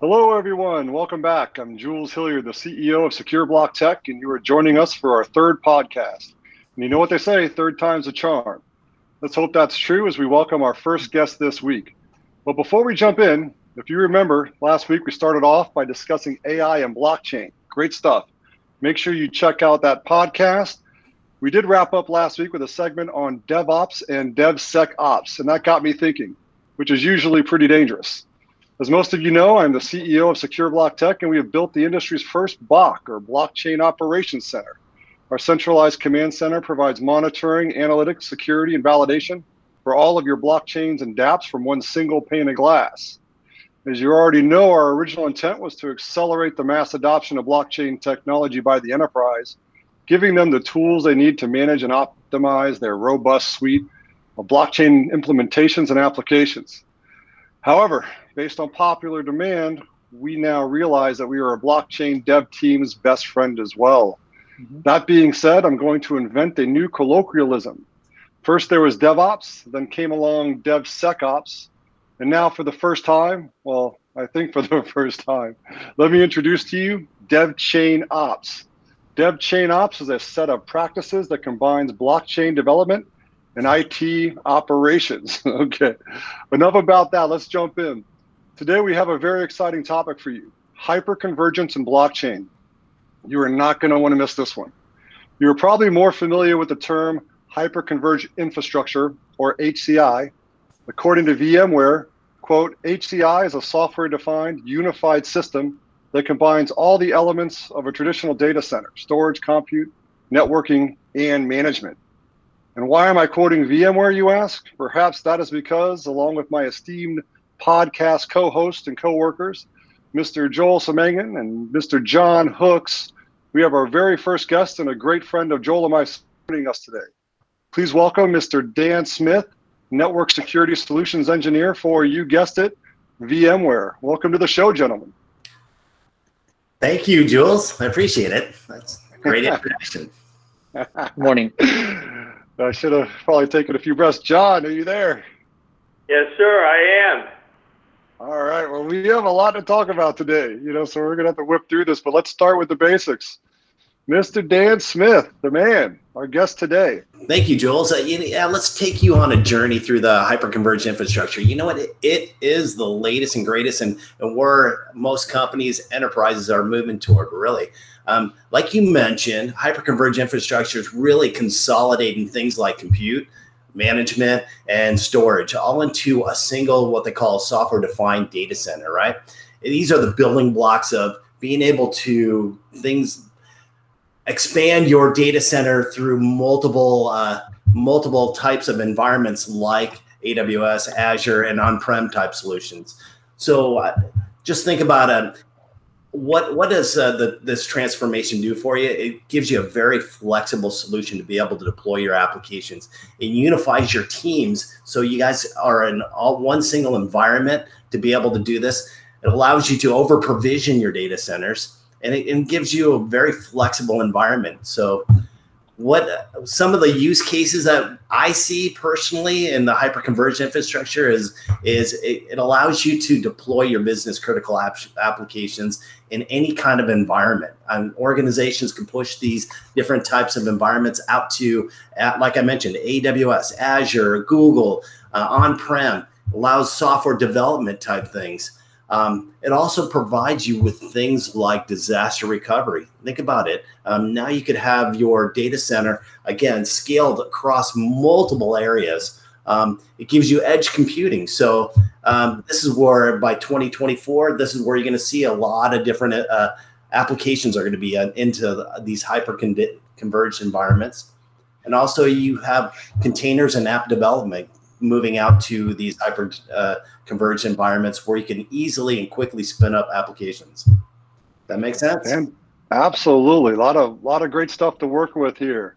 Hello, everyone. Welcome back. I'm Jules Hilliard, the CEO of Secure Block Tech, and you are joining us for our third podcast. And you know what they say, third time's a charm. Let's hope that's true as we welcome our first guest this week. But before we jump in, if you remember, last week we started off by discussing AI and blockchain. Great stuff. Make sure you check out that podcast. We did wrap up last week with a segment on DevOps and DevSecOps, and that got me thinking, which is usually pretty dangerous. As most of you know, I'm the CEO of Secure Block Tech, and we have built the industry's first BOC, or Blockchain Operations Center. Our centralized command center provides monitoring, analytics, security, and validation for all of your blockchains and dApps from one single pane of glass. As you already know, our original intent was to accelerate the mass adoption of blockchain technology by the enterprise, giving them the tools they need to manage and optimize their robust suite of blockchain implementations and applications. However, based on popular demand, we now realize that we are a blockchain dev team's best friend as well. Mm-hmm. That being said, I'm going to invent a new colloquialism. First, there was DevOps, then came along DevSecOps, and now for the first time, well, I think for the first time, let me introduce to you DevChain Ops. DevChain Ops is a set of practices that combines blockchain development and IT operations. okay, enough about that. Let's jump in. Today we have a very exciting topic for you, hyperconvergence and blockchain. You are not going to want to miss this one. You're probably more familiar with the term hyperconverged infrastructure or HCI. According to VMware, quote, HCI is a software defined unified system that combines all the elements of a traditional data center, storage, compute, networking, and management. And why am I quoting VMware, you ask? Perhaps that is because, along with my esteemed podcast co host and co workers, Mr. Joel Semangan and Mr. John Hooks, we have our very first guest and a great friend of Joel and I joining us today. Please welcome Mr. Dan Smith, Network Security Solutions Engineer for, you guessed it, VMware. Welcome to the show, gentlemen. Thank you, Jules. I appreciate it. That's a great introduction. Morning. I should have probably taken a few breaths. John, are you there? Yes, sir, I am. All right. Well, we have a lot to talk about today, you know, so we're going to have to whip through this, but let's start with the basics. Mr. Dan Smith, the man, our guest today. Thank you, Jules. Uh, yeah, let's take you on a journey through the hyperconverged infrastructure. You know what? It, it is the latest and greatest, and, and where most companies, enterprises are moving toward, really. Um, like you mentioned, hyperconverged infrastructure is really consolidating things like compute, management, and storage all into a single, what they call software defined data center, right? These are the building blocks of being able to things expand your data center through multiple uh, multiple types of environments like AWS, Azure, and on-prem type solutions. So uh, just think about a uh, what what does uh, the, this transformation do for you? It gives you a very flexible solution to be able to deploy your applications. It unifies your teams so you guys are in all one single environment to be able to do this. It allows you to over provision your data centers and it, it gives you a very flexible environment. So what some of the use cases that I see personally in the hyperconverged infrastructure is is it, it allows you to deploy your business critical app, applications in any kind of environment. And organizations can push these different types of environments out to, at, like I mentioned, AWS, Azure, Google, uh, on-prem, allows software development type things. Um, it also provides you with things like disaster recovery. Think about it. Um, now you could have your data center, again, scaled across multiple areas. Um, it gives you edge computing. So um, this is where by 2024, this is where you're going to see a lot of different uh, applications are going to be uh, into these hyper converged environments. And also you have containers and app development moving out to these hyper uh, converged environments where you can easily and quickly spin up applications. That makes sense? And absolutely. A lot of lot of great stuff to work with here.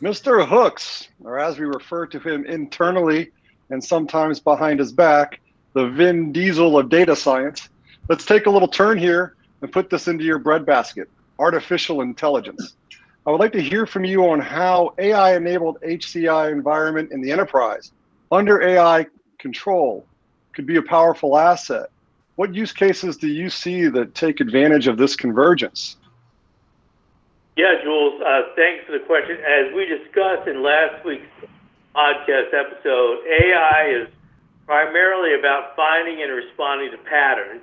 Mr. Hooks, or as we refer to him internally and sometimes behind his back, the Vin Diesel of data science. Let's take a little turn here and put this into your breadbasket artificial intelligence. I would like to hear from you on how AI enabled HCI environment in the enterprise under AI control could be a powerful asset. what use cases do you see that take advantage of this convergence? Yeah, Jules, uh, thanks for the question. As we discussed in last week's podcast episode, AI is primarily about finding and responding to patterns.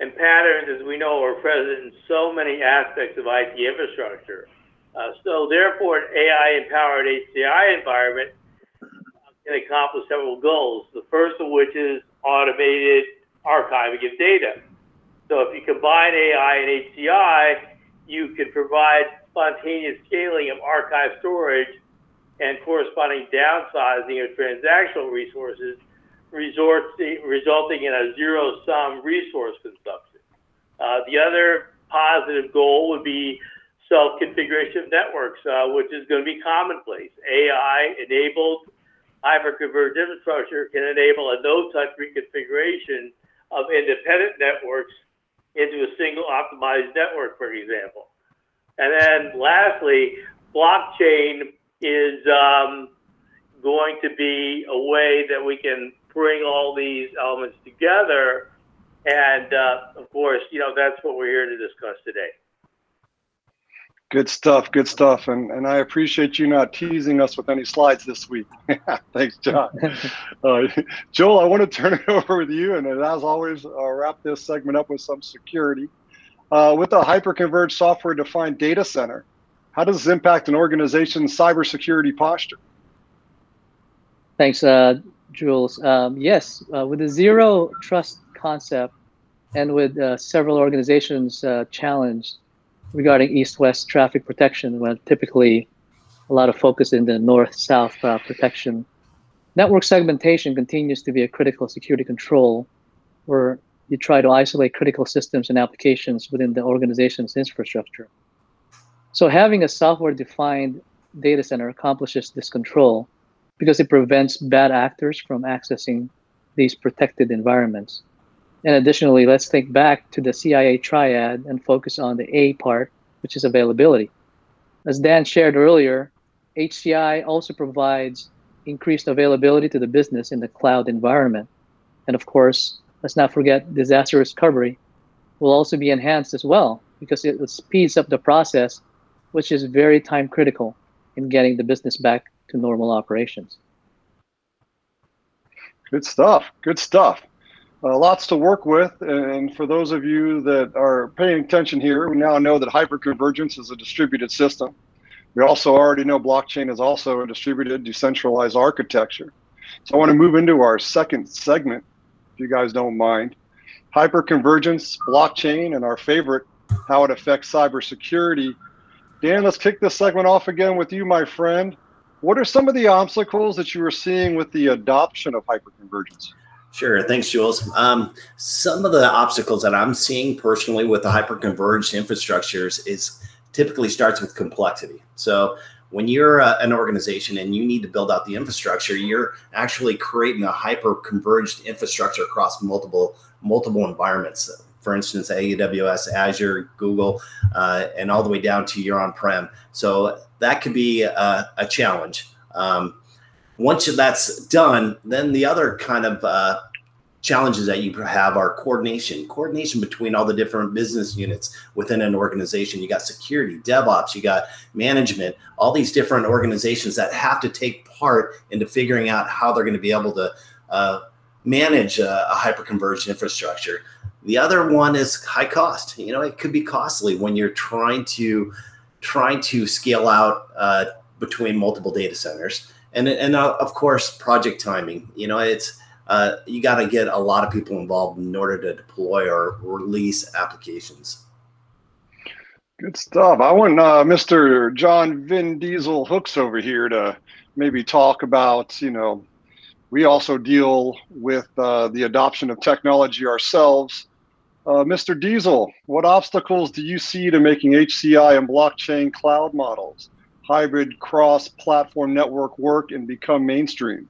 And patterns, as we know, are present in so many aspects of IT infrastructure. Uh, so therefore, an AI-empowered HCI environment can accomplish several goals. The first of which is automated archiving of data. So if you combine AI and HCI, you can provide spontaneous scaling of archive storage and corresponding downsizing of transactional resources, resulting in a zero-sum resource consumption. Uh, the other positive goal would be self-configuration of networks, uh, which is going to be commonplace. AI-enabled hyperconverged infrastructure can enable a no-touch reconfiguration of independent networks into a single optimized network, for example. And then lastly, blockchain is um, going to be a way that we can bring all these elements together. And uh, of course, you know, that's what we're here to discuss today. Good stuff, good stuff. And, and I appreciate you not teasing us with any slides this week. Thanks, John. Uh, Joel, I want to turn it over with you. And as always, uh, wrap this segment up with some security. Uh, with a hyperconverged software defined data center, how does this impact an organization's cybersecurity posture? Thanks, uh, Jules. Um, yes, uh, with the zero trust concept and with uh, several organizations uh, challenged regarding east-west traffic protection, when typically a lot of focus in the north-south uh, protection, network segmentation continues to be a critical security control where you try to isolate critical systems and applications within the organization's infrastructure. So having a software-defined data center accomplishes this control because it prevents bad actors from accessing these protected environments. And additionally, let's think back to the CIA triad and focus on the A part, which is availability. As Dan shared earlier, HCI also provides increased availability to the business in the cloud environment. And of course, let's not forget disaster recovery will also be enhanced as well because it speeds up the process, which is very time critical in getting the business back to normal operations. Good stuff. Good stuff. Uh, lots to work with. And for those of you that are paying attention here, we now know that hyperconvergence is a distributed system. We also already know blockchain is also a distributed decentralized architecture. So I want to move into our second segment, if you guys don't mind. Hyperconvergence, blockchain, and our favorite, how it affects cybersecurity. Dan, let's kick this segment off again with you, my friend. What are some of the obstacles that you are seeing with the adoption of hyperconvergence? Sure. Thanks, Jules. Um, some of the obstacles that I'm seeing personally with the hyperconverged infrastructures is typically starts with complexity. So when you're uh, an organization and you need to build out the infrastructure, you're actually creating a hyper converged infrastructure across multiple multiple environments. For instance, AWS, Azure, Google, uh, and all the way down to your on-prem. So that could be a, a challenge. Um, once that's done, then the other kind of uh, challenges that you have are coordination. Coordination between all the different business units within an organization. You got security devops you got management all these different organizations that have to take part into figuring out how they're going to be able to uh, manage a, a hyper-converged infrastructure. The other one is high cost. You know it could be costly when you're trying to trying to scale out uh, between multiple data centers and and uh, of course project timing you know it's uh, you got to get a lot of people involved in order to deploy or release applications. Good stuff. I want uh, Mr. John Vin Diesel Hooks over here to maybe talk about, you know, we also deal with uh, the adoption of technology ourselves. Uh, Mr. Diesel, what obstacles do you see to making HCI and blockchain cloud models, hybrid cross platform network work and become mainstream?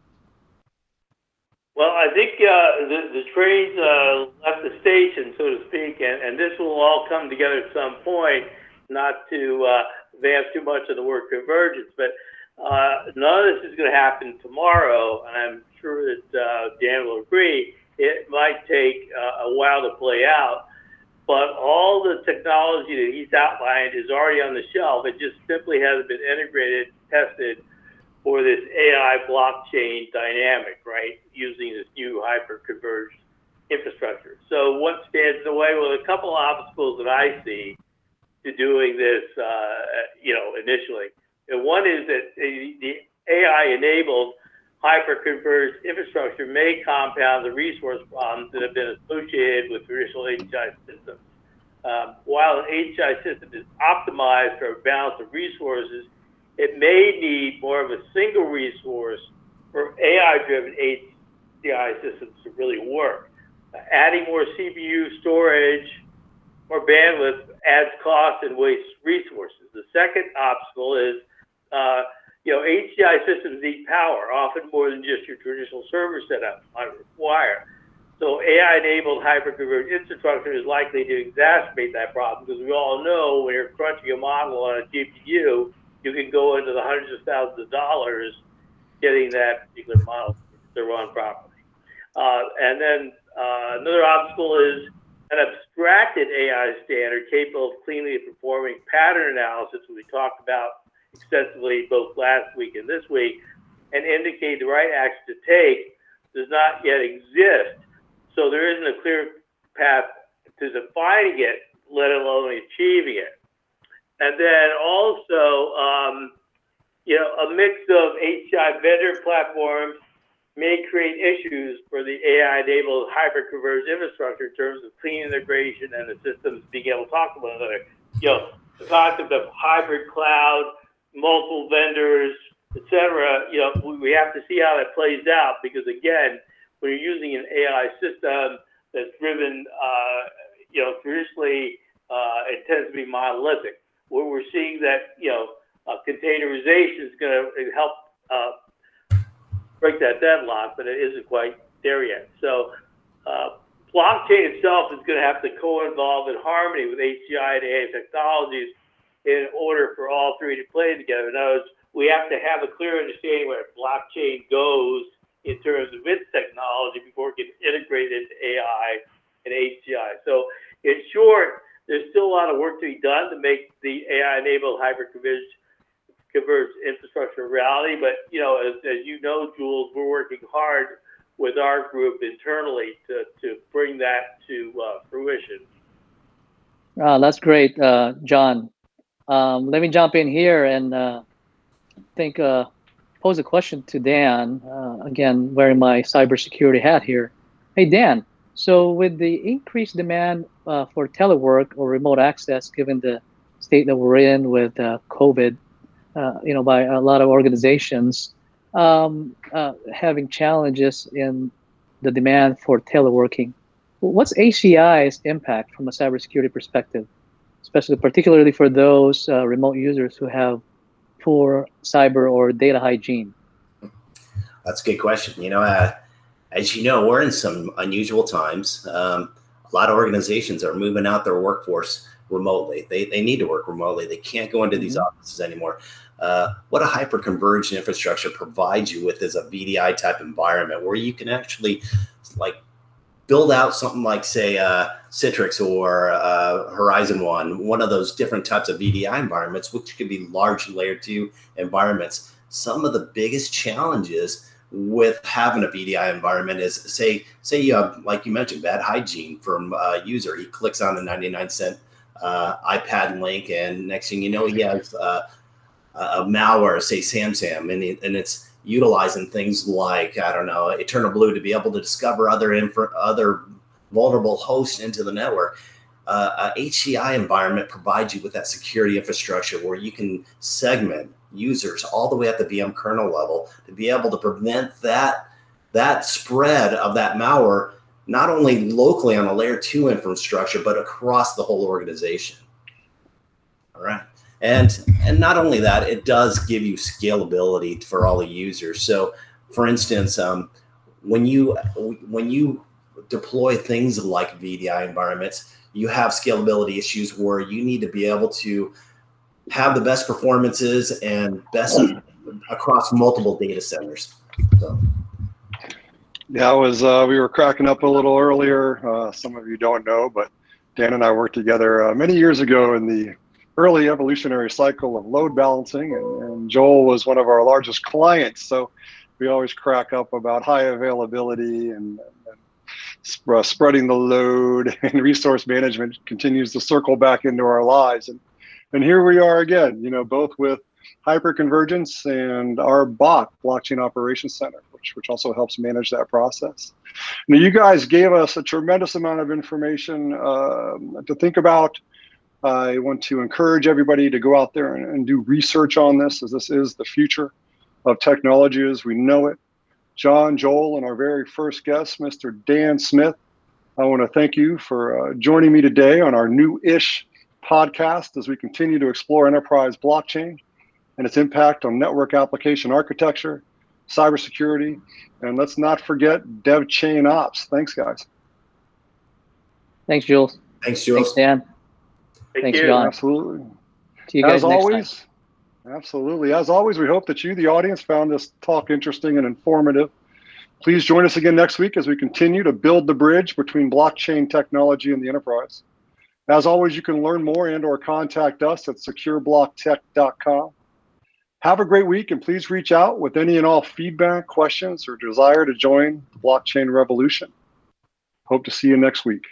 Well, I think uh, the, the trains uh, left the station, so to speak, and, and this will all come together at some point. Not to uh, advance too much of the word convergence, but uh, none of this is going to happen tomorrow, and I'm sure that uh, Dan will agree. it might take uh, a while to play out. But all the technology that he's outlined is already on the shelf. It just simply hasn't been integrated, tested for this AI blockchain dynamic, right? Using this new hyper-converged infrastructure. So what stands in the way? Well, a couple of obstacles that I see to doing this, uh, you know, initially. And one is that the AI-enabled hyper-converged infrastructure may compound the resource problems that have been associated with traditional HCI systems. Um, while an HCI system is optimized for a balance of resources, it may need more of a single resource for AI-driven HCI systems to really work. Uh, adding more CPU storage or bandwidth adds cost and wastes resources. The second obstacle is HCI systems need power, often more than just your traditional server setup might require. So AI-enabled hyperconverged infrastructure is likely to exacerbate that problem because we all know when you're crunching a model on a GPU, you can go into the hundreds of thousands of dollars getting that particular model to run properly. Uh, and then uh, another obstacle is an abstracted AI standard capable of cleanly performing pattern analysis, we talked about extensively both last week and this week, and indicate the right action to take does not yet exist. So there isn't a clear path to defining it, let alone achieving it. And then also, um, you know, a mix of HCI vendor platforms may create issues for the AI-enabled hyper-converged infrastructure in terms of clean integration and the systems being able to talk to one another. You know, the concept of hybrid cloud, multiple vendors, etc. You know, we have to see how that plays out because again, when you're using an AI system that's driven, uh, you know, traditionally uh, it tends to be monolithic. Where we're seeing that, you know, uh, containerization is going to help uh, break that deadlock, but it isn't quite there yet. So, uh, blockchain itself is going to have to co-involve in harmony with HCI and AI technologies in order for all three to play together. In other words, we have to have a clear understanding where blockchain goes in terms of its technology before it gets integrated into AI and HCI. So, in short, there's still a lot of work to be done to make the AI-enabled hyper converged infrastructure reality. But you know, as, as you know, Jules, we're working hard with our group internally to, to bring that to uh, fruition. Uh, that's great, uh, John. Um, let me jump in here and uh, think uh, pose a question to Dan. Uh, again, wearing my cybersecurity hat here. Hey Dan, so with the increased demand uh, for telework or remote access, given the state that we're in with uh, COVID, uh, you know, by a lot of organizations um, having challenges in the demand for teleworking, what's HCI's impact from a cybersecurity perspective? Especially particularly for those uh, remote users who have poor cyber or data hygiene? That's a good question. You know, uh, as you know, we're in some unusual times. Um, a lot of organizations are moving out their workforce remotely. They, they need to work remotely. They can't go into these mm-hmm. offices anymore. Uh, what a hyper converged infrastructure provides you with is a VDI type environment where you can actually like build out something like say uh, Citrix or uh, Horizon One, one of those different types of VDI environments, which could be large layer two environments. Some of the biggest challenges with having a VDI environment is say say you have like you mentioned bad hygiene from a user. He clicks on a 99 cent uh, iPad link, and next thing you know, he has uh, a malware, say SamSam, and, and it's utilizing things like I don't know Eternal Blue to be able to discover other other vulnerable hosts into the network. Uh, a HCI environment provides you with that security infrastructure where you can segment users all the way at the VM kernel level to be able to prevent that that spread of that malware not only locally on a layer two infrastructure but across the whole organization. All right and and not only that it does give you scalability for all the users so for instance um, when you when you deploy things like vdi environments you have scalability issues where you need to be able to have the best performances and best across multiple data centers so. Yeah, it was. Uh, we were cracking up a little earlier. Uh, some of you don't know, but Dan and I worked together uh, many years ago in the early evolutionary cycle of load balancing, and, and, Joel was one of our largest clients. So we always crack up about high availability and, and sp- uh, spreading the load, and resource management continues to circle back into our lives. And and here we are again. You know, both with hyperconvergence and our BOC blockchain operations center which, which also helps manage that process. Now, you guys gave us a tremendous amount of information uh, to think about. I want to encourage everybody to go out there and, and do research on this, as this is the future of technology as we know it. John, Joel, and our very first guest, Mr. Dan Smith. I want to thank you for uh, joining me today on our new ish podcast as we continue to explore enterprise blockchain and its impact on network application architecture cybersecurity, and let's not forget dev chain ops. Thanks, guys. Thanks, Jules. Thanks, Jules. Thanks, Dan. Thank Thanks, you. John. Absolutely. See you guys As next always, time. absolutely. As always, we hope that you, the audience, found this talk interesting and informative. Please join us again next week as we continue to build the bridge between blockchain technology and the enterprise. As always, you can learn more and or contact us at secureblocktech.com. Have a great week and please reach out with any and all feedback, questions, or desire to join the blockchain revolution. Hope to see you next week.